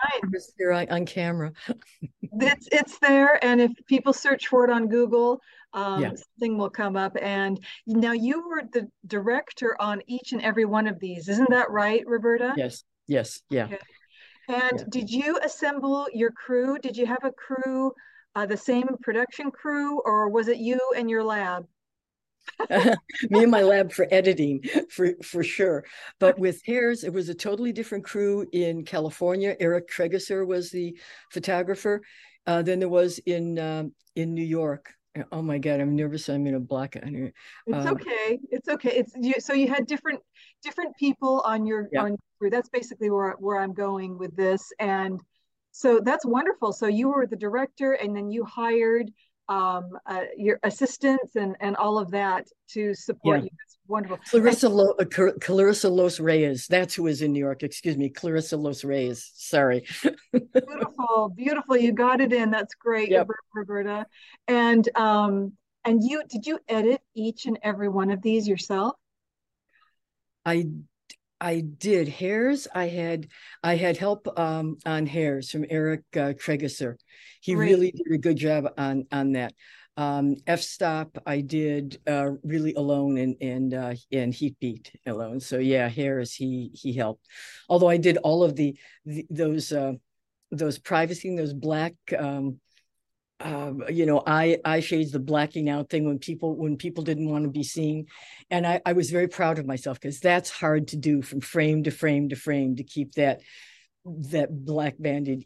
You're on camera. *laughs* it's it's there, and if people search for it on Google, um, yeah. something will come up. And now you were the director on each and every one of these, isn't that right, Roberta? Yes. Yes. Yeah. Okay. And yeah. did you assemble your crew? Did you have a crew, uh, the same production crew, or was it you and your lab? *laughs* me and my lab for editing for for sure but with Hairs it was a totally different crew in california eric tregesser was the photographer uh, than there was in um, in new york oh my god i'm nervous i'm in a block on here it's um, okay it's okay it's you so you had different different people on your yeah. on your crew that's basically where where i'm going with this and so that's wonderful so you were the director and then you hired um, uh, your assistants and and all of that to support yeah. you. Wonderful. Clarissa Lo, uh, Clarissa Los Reyes. That's who is in New York. Excuse me, Clarissa Los Reyes. Sorry. *laughs* beautiful, beautiful. You got it in. That's great, yep. Roberta. And um, and you did you edit each and every one of these yourself? I I did hairs. I had I had help um, on hairs from Eric uh. He Great. really did a good job on on that. Um, F stop I did uh, really alone and and uh, and heat beat alone. So yeah, Hairs he he helped. Although I did all of the, the those uh, those privacy and those black um, uh, you know, eye eye shades, the blacking out thing when people when people didn't want to be seen, and I, I was very proud of myself because that's hard to do from frame to frame to frame to keep that that black banded,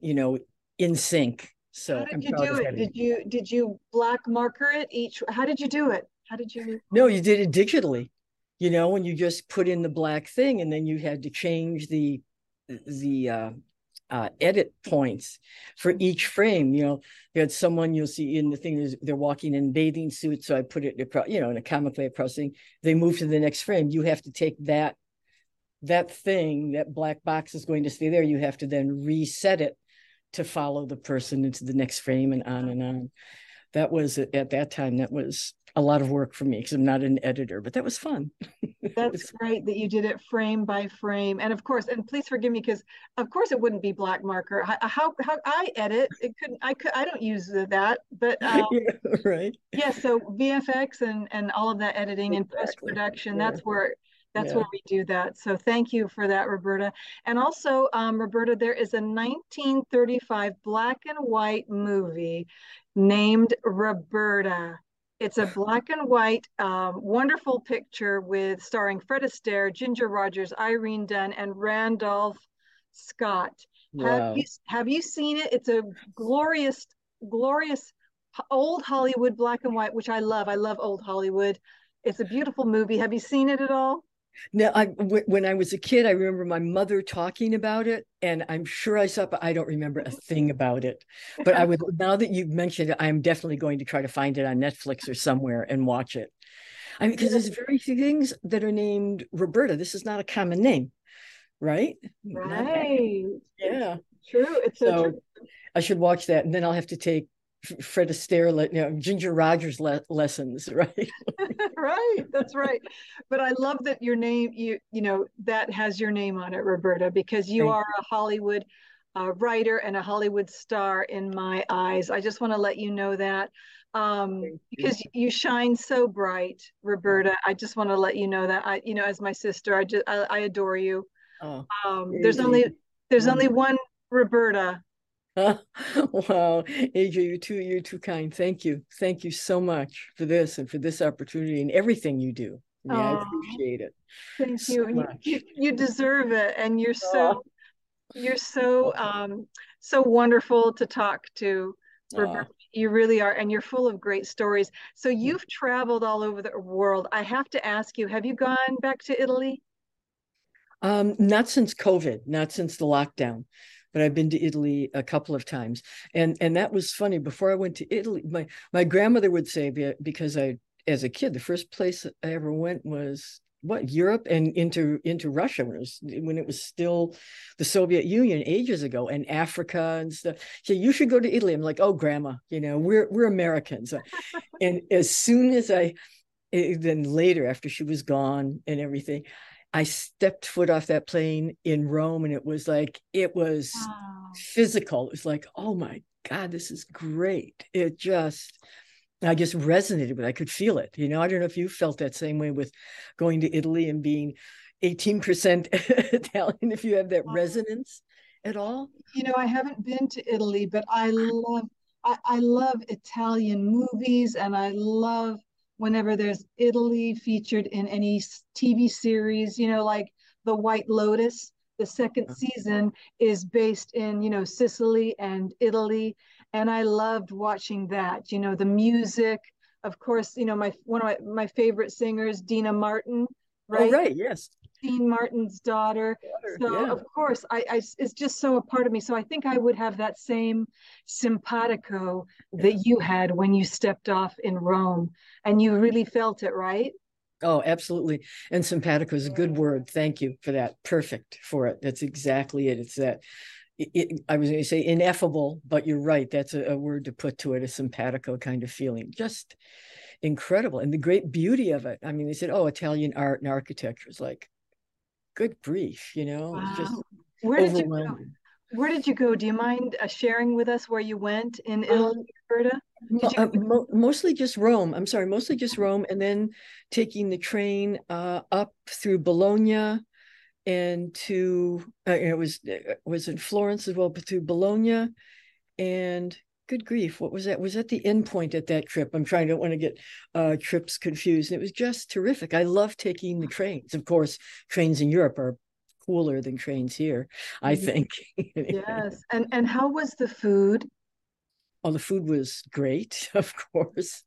you know, in sync. So how did you do it? Did you did you black marker it each? How did you do it? How did you? No, you did it digitally. You know, when you just put in the black thing, and then you had to change the the uh, uh, edit points for each frame. You know, you had someone you'll see in the thing they're walking in bathing suits, so I put it across, you know, in a comically across thing. They move to the next frame. You have to take that that thing, that black box is going to stay there. You have to then reset it to follow the person into the next frame and on and on. That was at that time. That was a lot of work for me because I'm not an editor, but that was fun. *laughs* That's great that you did it frame by frame. And of course, and please forgive me because of course it wouldn't be black marker. How how, how I edit it couldn't I could I don't use that, but *laughs* um, yeah, right. Yeah, so VFX and and all of that editing exactly. and post production, yeah. that's where that's yeah. where we do that. So thank you for that, Roberta. And also, um, Roberta, there is a 1935 black and white movie named Roberta. It's a black and white, um, wonderful picture with starring Fred Astaire, Ginger Rogers, Irene Dunne, and Randolph Scott. Wow. Have you have you seen it? It's a glorious, glorious old Hollywood black and white, which I love. I love old Hollywood. It's a beautiful movie. Have you seen it at all? Now, I, w- when I was a kid, I remember my mother talking about it, and I'm sure I saw, but I don't remember a thing about it. But I would now that you've mentioned it, I'm definitely going to try to find it on Netflix or somewhere and watch it. I mean, because there's very few things that are named Roberta. This is not a common name, right? Right. Yeah. True. It's so, so true. I should watch that, and then I'll have to take Fred Astaire, you know, Ginger Rogers le- lessons, *laughs* right? *laughs* right, that's right. But I love that your name, you you know, that has your name on it, Roberta, because you Thank are you. a Hollywood uh, writer and a Hollywood star in my eyes. I just want to let you know that um, because you. you shine so bright, Roberta. I just want to let you know that I, you know, as my sister, I just I, I adore you. Oh, um, there's only there's only one Roberta *laughs* wow, AJ, you're too you're too kind. Thank you, thank you so much for this and for this opportunity and everything you do. Yeah, oh, I appreciate it. Thank so you. you. You deserve it, and you're so you're so um so wonderful to talk to. Oh. You really are, and you're full of great stories. So you've traveled all over the world. I have to ask you: Have you gone back to Italy? Um, not since COVID, not since the lockdown but I've been to Italy a couple of times. And and that was funny. Before I went to Italy, my my grandmother would say because I as a kid, the first place I ever went was what Europe and into into Russia when it was when it was still the Soviet Union ages ago and Africa and stuff. So you should go to Italy. I'm like, oh, grandma, you know, we're we're Americans. and as soon as I eh, then later after she was gone and everything, I stepped foot off that plane in Rome and it was like, it was wow. physical. It was like, oh my God, this is great. It just, I just resonated with. It. I could feel it. You know, I don't know if you felt that same way with going to Italy and being 18% *laughs* Italian, if you have that resonance at all. You know, I haven't been to Italy, but I love I, I love Italian movies and I love whenever there's Italy featured in any TV series, you know, like The White Lotus. The second season is based in, you know, Sicily and Italy and I loved watching that. You know, the music, of course. You know, my one of my, my favorite singers, Deana Martin. Right. Oh, right. Yes. Dean Martin's daughter. daughter so yeah. of course, I, I it's just so a part of me. So I think I would have that same simpatico yeah. that you had when you stepped off in Rome, and you really felt it, right? Oh, absolutely. And simpatico is a good word. Thank you for that. Perfect for it. That's exactly it. It's that it, I was going to say ineffable, but you're right. That's a, a, word to put to it, a simpatico kind of feeling. Just incredible. And the great beauty of it. I mean, they said, oh, Italian art and architecture is like, good grief, you know, wow. just where did you go? Where did you go? Do you mind uh, sharing with us where you went in Italy, um, Roberta? Uh, mo- mostly just Rome. I'm sorry, mostly just Rome, and then taking the train uh, up through Bologna, and to uh, it was it was in Florence as well, but through Bologna, and good grief, what was that? Was that the end point at that trip? I'm trying to want to get uh, trips confused. And it was just terrific. I love taking the trains. Of course, trains in Europe are cooler than trains here. I mm-hmm. think. *laughs* yes, and and how was the food? Oh, the food was great, *laughs* of course,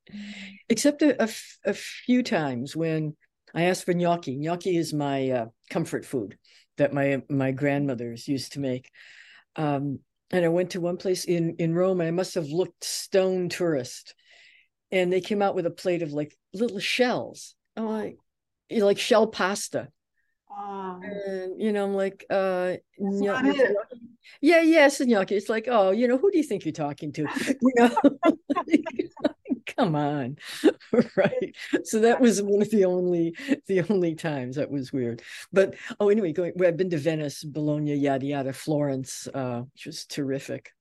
except a, a, a few times when I asked for gnocchi. Gnocchi is my uh, comfort food that my my grandmothers used to make. Um, and I went to one place in in Rome, and I must have looked stone tourist. And they came out with a plate of like little shells. I'm like, like shell pasta. Oh. And you know, I'm like, uh, gnocchi. yeah, yes, yeah, gnocchi. It's like, oh, you know, who do you think you're talking to? *laughs* you know, *laughs* come on *laughs* right. So that was one of the only the only times. That was weird. But oh anyway going i've been to venice bologna yada yada florence uh which was terrific.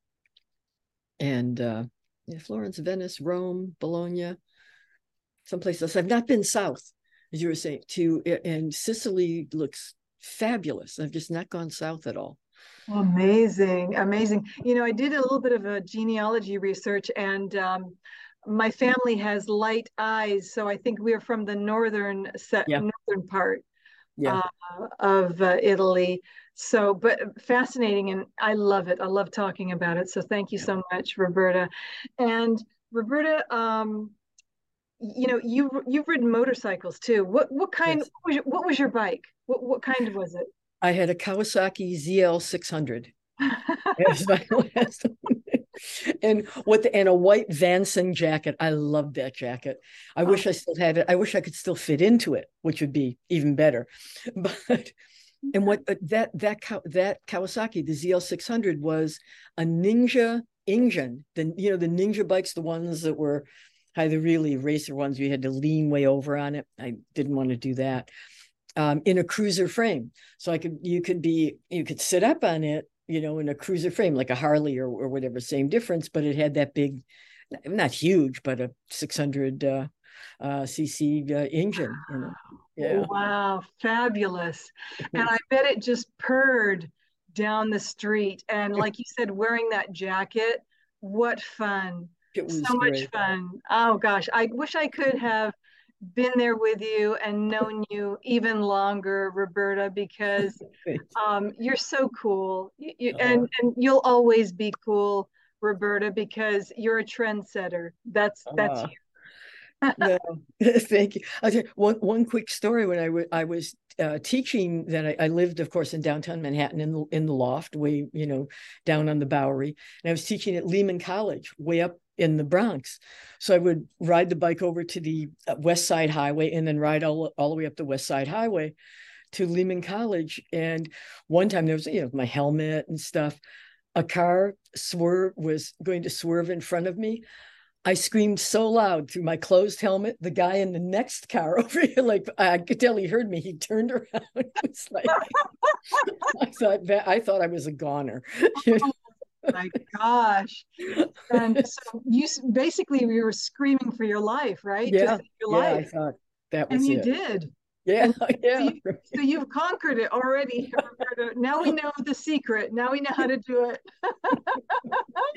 And uh yeah, florence venice rome bologna someplace else. I've not been south as you were saying to and sicily looks fabulous. I've just not gone south at all. Amazing, amazing. You know, I did a little bit of a genealogy research, and um, my family has light eyes, so I think we're from the northern set, yeah. northern part yeah. uh, of uh, Italy. So, but fascinating, and I love it. I love talking about it. So, thank you so much, Roberta. And Roberta, um, you know, you you've ridden motorcycles too. What what kind? Yes. What, was your, what was your bike? What what kind was it? I had a Kawasaki ZL 600. *laughs* and what the, and a white Vanson jacket. I love that jacket. I oh. wish I still had it. I wish I could still fit into it, which would be even better. *laughs* But and what that that that Kawasaki, the ZL600, was a Ninja engine. The you know the Ninja bikes, the ones that were either really racer ones, you had to lean way over on it. I didn't want to do that. Um, in a cruiser frame, so I could you could be you could sit up on it you know, in a cruiser frame, like a Harley or, or whatever, same difference, but it had that big, not huge, but a 600 uh, uh, cc uh, engine. You know? Yeah. Wow, fabulous. and I bet it just purred down the street. And like you said, wearing that jacket, what fun. so great. much fun. Oh gosh, I wish I could have been there with you and known you even longer, Roberta, because *laughs* um, you're so cool. You, you, and, and you'll always be cool, Roberta, because you're a trendsetter. That's that's uh, you. no, *laughs* *laughs* thank you. I'll tell you one one quick story. When I, w- I was uh, teaching, then I, I, lived, of course, in downtown Manhattan in the in the loft, way you know, down on the Bowery, and I was teaching at Lehman College, way up in the Bronx. So I would ride the bike over to the uh, West Side Highway and then ride all, all the way up the West Side Highway to Lehman College. And one time there was, you know, my helmet and stuff. A car swerve was going to swerve in front of me. I screamed so loud through my closed helmet. The guy in the next car *laughs* over here, like I could tell he heard me. He turned around. *laughs* It was like *laughs* I thought I thought I was a goner. You know? My gosh. And so you basically you were screaming for your life, right? Yeah. Your yeah, life. I thought that was and you it. did. Yeah, *laughs* yeah. So, you, so you've conquered it already. *laughs* now we know the secret. Now we know how to do it.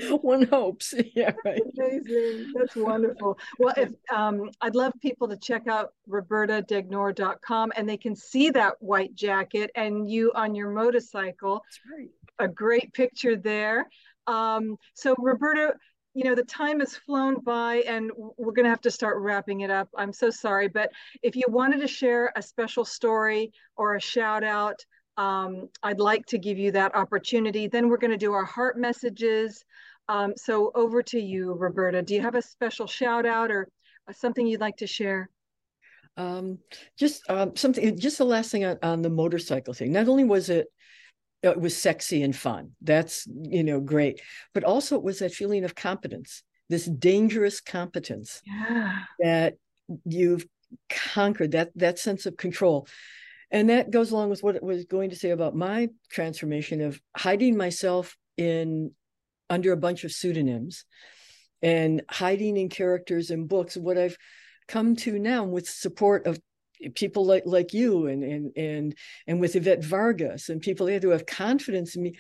*laughs* One hopes. Yeah, right. Amazing. That's wonderful. Well, if um, I'd love people to check out robertadegnore.com and they can see that white jacket and you on your motorcycle. That's right. A great picture there. Um, so Roberta, you know, the time has flown by and we're going to have to start wrapping it up. I'm so sorry. But if you wanted to share a special story or a shout out, um, I'd like to give you that opportunity. Then we're going to do our heart messages. Um, so over to you, Roberta. Do you have a special shout out or something you'd like to share? Um, just um, something, just the last thing on, on the motorcycle thing. Not only was it Uh, it was sexy and fun. That's, you know, great. But also it was that feeling of competence, this dangerous competence yeah. that you've conquered, that that sense of control. And that goes along with what I was going to say about my transformation of hiding myself in under a bunch of pseudonyms and hiding in characters and books. What I've come to now with support of people like like you and and and and with Yvette Vargas and people there who have confidence in me,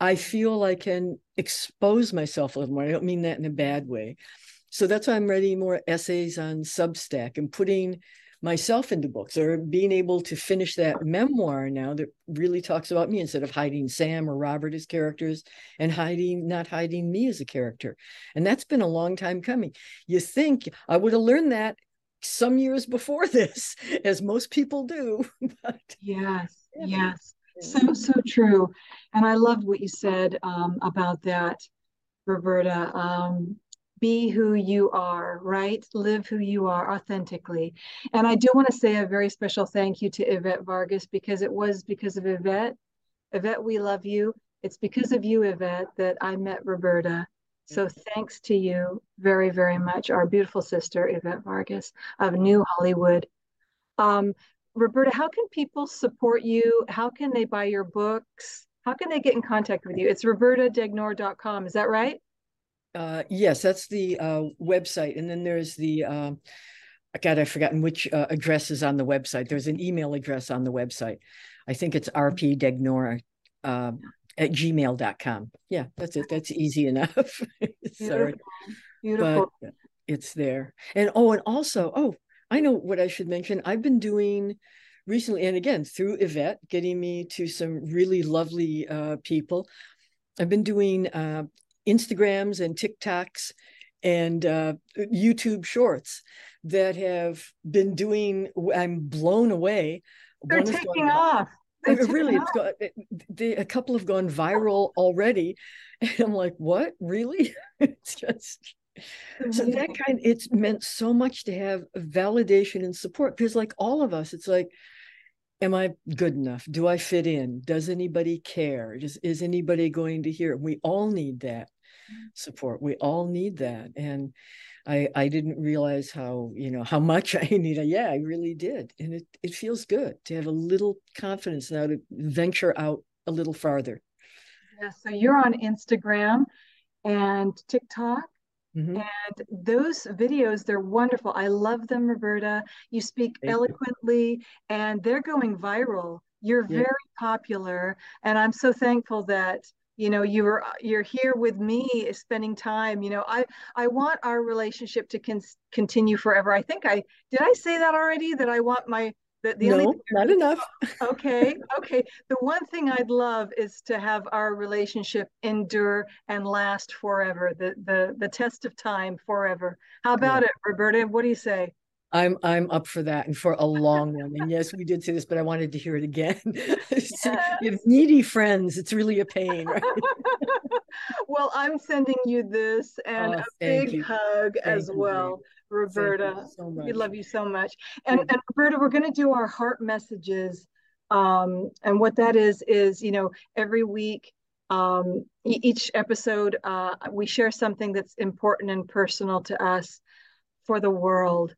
I feel I can expose myself a little more. I don't mean that in a bad way. So that's why I'm writing more essays on Substack and putting myself into books or being able to finish that memoir now that really talks about me instead of hiding Sam or Robert as characters and hiding not hiding me as a character. And that's been a long time coming. You think I would have learned that some years before *laughs* this, as most people do. *laughs* but, yes, yeah. yes. So, so true. And I loved what you said um, about that, Roberta. Um, be who you are, right? Live who you are authentically. And I do want to say a very special thank you to Yvette Vargas because it was because of Yvette. Yvette, we love you. It's because of you, Yvette, that I met Roberta. So thanks to you very, very much, our beautiful sister, Yvette Vargas of New Hollywood. Um, Roberta, how can people support you? How can they buy your books? How can they get in contact with you? It's robertadegnore.com. Is that right? Uh, yes, that's the uh, website. And then there's the, uh, God, I've forgotten which uh, address is on the website. There's an email address on the website. I think it's rpdegnore. Uh, at gmail.com. Yeah, that's it. That's easy enough. *laughs* Sorry. Beautiful. But it's there. And oh, and also, oh, I know what I should mention. I've been doing recently, and again, through Yvette, getting me to some really lovely uh, people. I've been doing uh, Instagrams and TikToks and uh, YouTube shorts that have been doing, I'm blown away. They're taking off really it's got they, a couple have gone viral already *laughs* and i'm like what? Really? *laughs* It's just so that kind it's meant so much to have validation and support because like all of us it's like am i good enough? Do i fit in? Does anybody care? Is, is anybody going to hear? We all need that mm. support. We all need that and I I didn't realize how you know how much *laughs* I needed. Yeah, I really did, and it it feels good to have a little confidence now to venture out a little farther. Yeah, so you're on Instagram and TikTok. Mm-hmm. And those videos, they're wonderful. I love them, Roberta. You speak Thank eloquently you. and they're going viral. You're yeah. very popular. And I'm so thankful that you know you're uh, you're here with me spending time you know i i want our relationship to con- continue forever. I think i did i say that already that i want my the, the no, only not enough. okay okay the one thing i'd love is to have our relationship endure and last forever the the the test of time forever. How about yeah. it roberta? What do you say I'm I'm up for that and for a long one. And yes, we did say this, but I wanted to hear it again. so you have needy friends. It's really a pain, right? *laughs* well, I'm sending you this and oh, a big you. hug thank as well, Roberta. So we love you so much. And, and Roberta, we're going to do our heart messages. Um, and what that is is, you know, every week um, each episode, uh, we share something that's important and personal to us for the world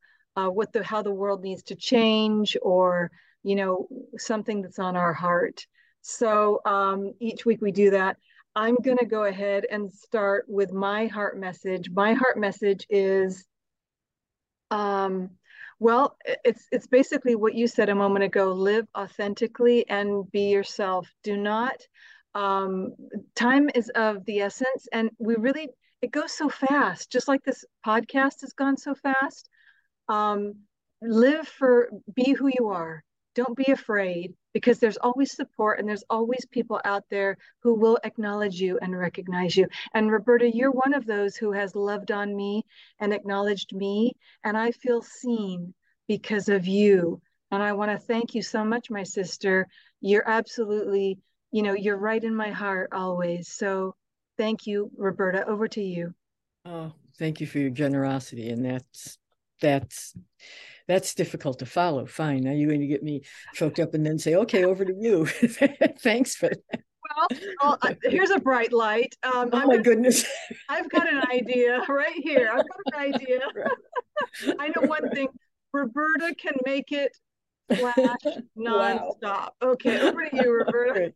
uh, what the how the world needs to change or you know something that's on our heart so um, each week we do that I'm going to go ahead and start with my heart message. My heart message is um, well, it's it's basically what you said a moment ago. Live authentically and be yourself. Do not. Um, time is of the essence, and we really it goes so fast. Just like this podcast has gone so fast. Um, live for be who you are. Don't be afraid because there's always support and there's always people out there who will acknowledge you and recognize you. And Roberta, you're one of those who has loved on me and acknowledged me. And I feel seen because of you. And I want to thank you so much, my sister. You're absolutely, you know, you're right in my heart always. So thank you, Roberta. Over to you. Oh, thank you for your generosity. And that's, that's, that's difficult to follow. Fine. Now you're going to get me choked up and then say, okay, over to you. *laughs* Thanks for that. Well, well uh, here's a bright light. Um, oh I'm my gonna, goodness. I've got an idea right here. I've got an idea. *laughs* I know one thing. Roberta can make it flash *laughs* nonstop. Wow. Okay, over to you, Roberta.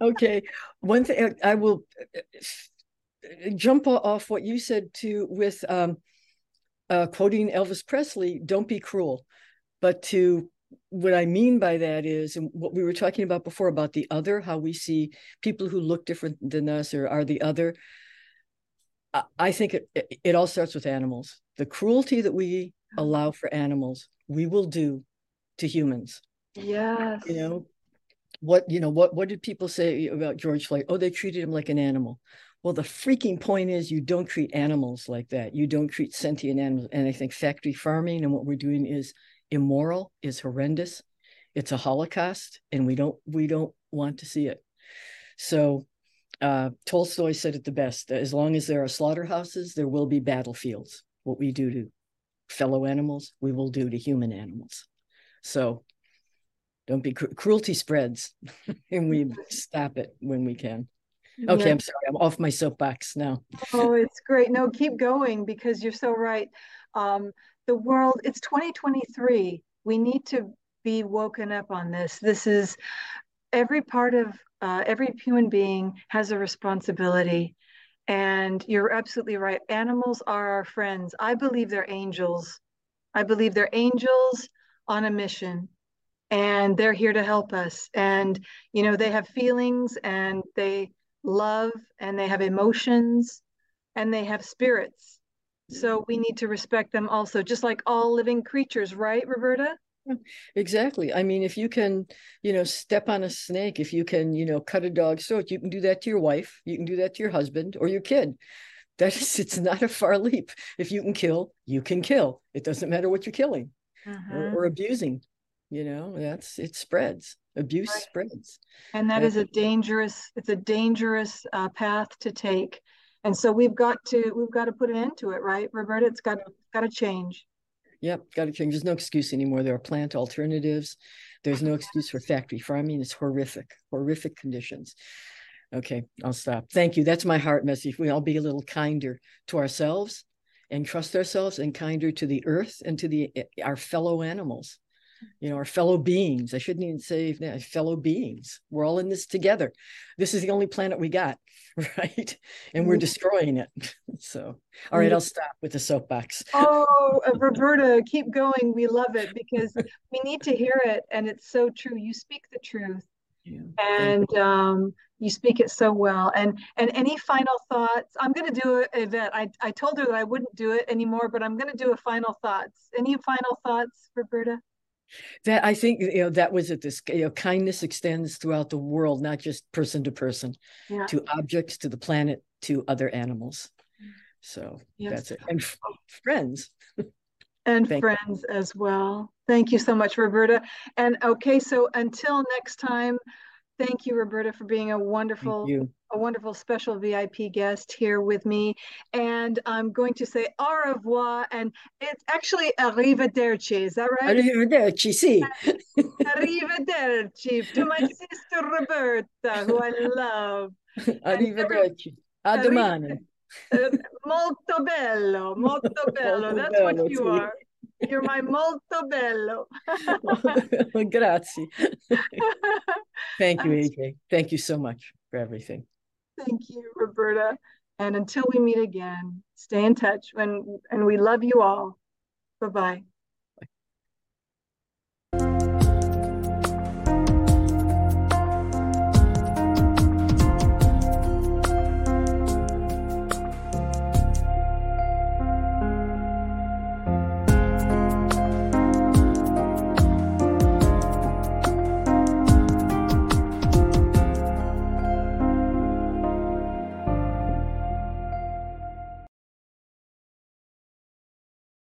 okay. One thing I will uh, jump off what you said too with um, uh, quoting Elvis Presley, don't be cruel. But to what I mean by that is, and what we were talking about before about the other, how we see people who look different than us or are the other. I think it, it all starts with animals. The cruelty that we allow for animals, we will do to humans. Yes. You know, what you know what what did people say about George Floyd? Oh, they treated him like an animal. Well, the freaking point is you don't treat animals like that. You don't treat sentient animals. And I think factory farming and what we're doing is immoral, is horrendous. It's a holocaust, and we don't we don't want to see it. So uh, Tolstoy said it the best: as long as there are slaughterhouses, there will be battlefields. What we do to fellow animals, we will do to human animals. So don't be cru- cruelty spreads, *laughs* and we *laughs* stop it when we can. Okay, yeah. I'm sorry. I'm off my soapbox now. oh, *laughs* it's great. No, keep going because you're so right. Um, the world, it's 2023. We need to be woken up on this. This is every part of uh, every human being has a responsibility. And you're absolutely right. Animals are our friends. I believe they're angels. I believe they're angels on a mission and they're here to help us. And, you know, they have feelings and they, love and they have emotions and they have spirits. So we need to respect them also, just like all living creatures, right, Roberta? Exactly. I mean, if you can, you know, step on a snake, if you can, you know, cut a dog's throat, you can do that to your wife, you can do that to your husband or your kid. That is, *laughs* it's not a far leap. If you can kill, you can kill. It doesn't matter what you're killing uh-huh. or, or abusing. You know, that's it spreads abuse right. spreads. And that is a dangerous it's a dangerous uh, path to take. And so we've got to we've got to put an end to it right roberta? It's got got to change. Yep got to change. There's no excuse anymore. There are plant alternatives. There's no excuse for factory farming. It's horrific horrific conditions. Okay i'll stop. Thank you. That's my heart message. We all be a little kinder to ourselves and trust ourselves and kinder to the earth and to the our fellow animals you know, our fellow beings. I shouldn't even say fellow beings. We're all in this together. This is the only planet we got, *laughs* right? And we're mm-hmm. destroying it. *laughs* So, all right, I'll stop with the soapbox. Oh, uh, *laughs* Roberta, keep going. We love it because we need to hear it. And it's so true. You speak the truth. Yeah, and you. um, you speak it so well. And and any final thoughts? I'm going to do a Yvette. I, I told her that I wouldn't do it anymore, but I'm going to do a final thoughts. Any final thoughts, Roberta? That I think you know that was at this you know kindness extends throughout the world, not just person to person, yeah. to objects, to the planet, to other animals. So yes. that's it, and f- friends. *laughs* and friends you. as well. Thank you so much, Roberta. And okay, so until next time, thank you, Roberta, for being a wonderful a wonderful special VIP guest here with me. And I'm going to say au revoir. And it's actually arrivederci. Is that right? Arrivederci, sì. *laughs* arrivederci to my *laughs* sister Roberta, who I love. Arrivederci. A domani. Uh, molto bello, molto *laughs* bello. That's bello, what you sì. are. You're my molto bello. Grazie. Thank you, AJ. Thank you so much for everything. Thank you, Roberta. And until we meet again, stay in touch and, and we love you all. Bye-bye.